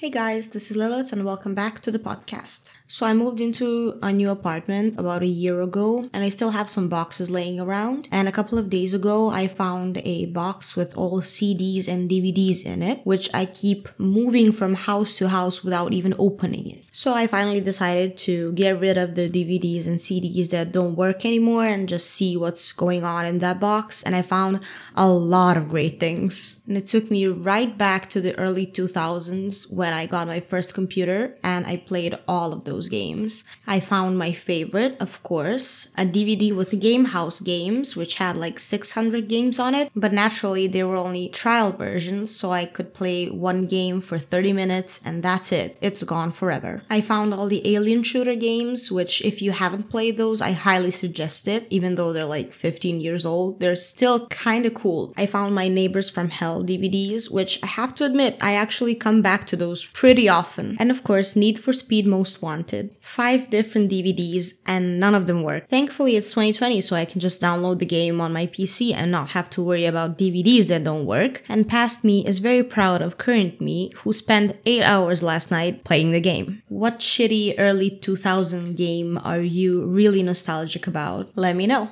Hey guys, this is Lilith and welcome back to the podcast. So I moved into a new apartment about a year ago and I still have some boxes laying around. And a couple of days ago, I found a box with all CDs and DVDs in it, which I keep moving from house to house without even opening it. So I finally decided to get rid of the DVDs and CDs that don't work anymore and just see what's going on in that box. And I found a lot of great things. And it took me right back to the early 2000s when I got my first computer and I played all of those games. I found my favorite, of course, a DVD with GameHouse games, which had like 600 games on it, but naturally they were only trial versions, so I could play one game for 30 minutes and that's it. It's gone forever. I found all the alien shooter games, which if you haven't played those, I highly suggest it, even though they're like 15 years old. They're still kinda cool. I found my Neighbors from Hell DVDs, which I have to admit, I actually come back to those pretty often. And of course, Need for Speed Most Wanted. Five different DVDs, and none of them work. Thankfully, it's 2020, so I can just download the game on my PC and not have to worry about DVDs that don't work. And past me is very proud of current me, who spent 8 hours last night playing the game. What shitty early 2000 game are you really nostalgic about? Let me know.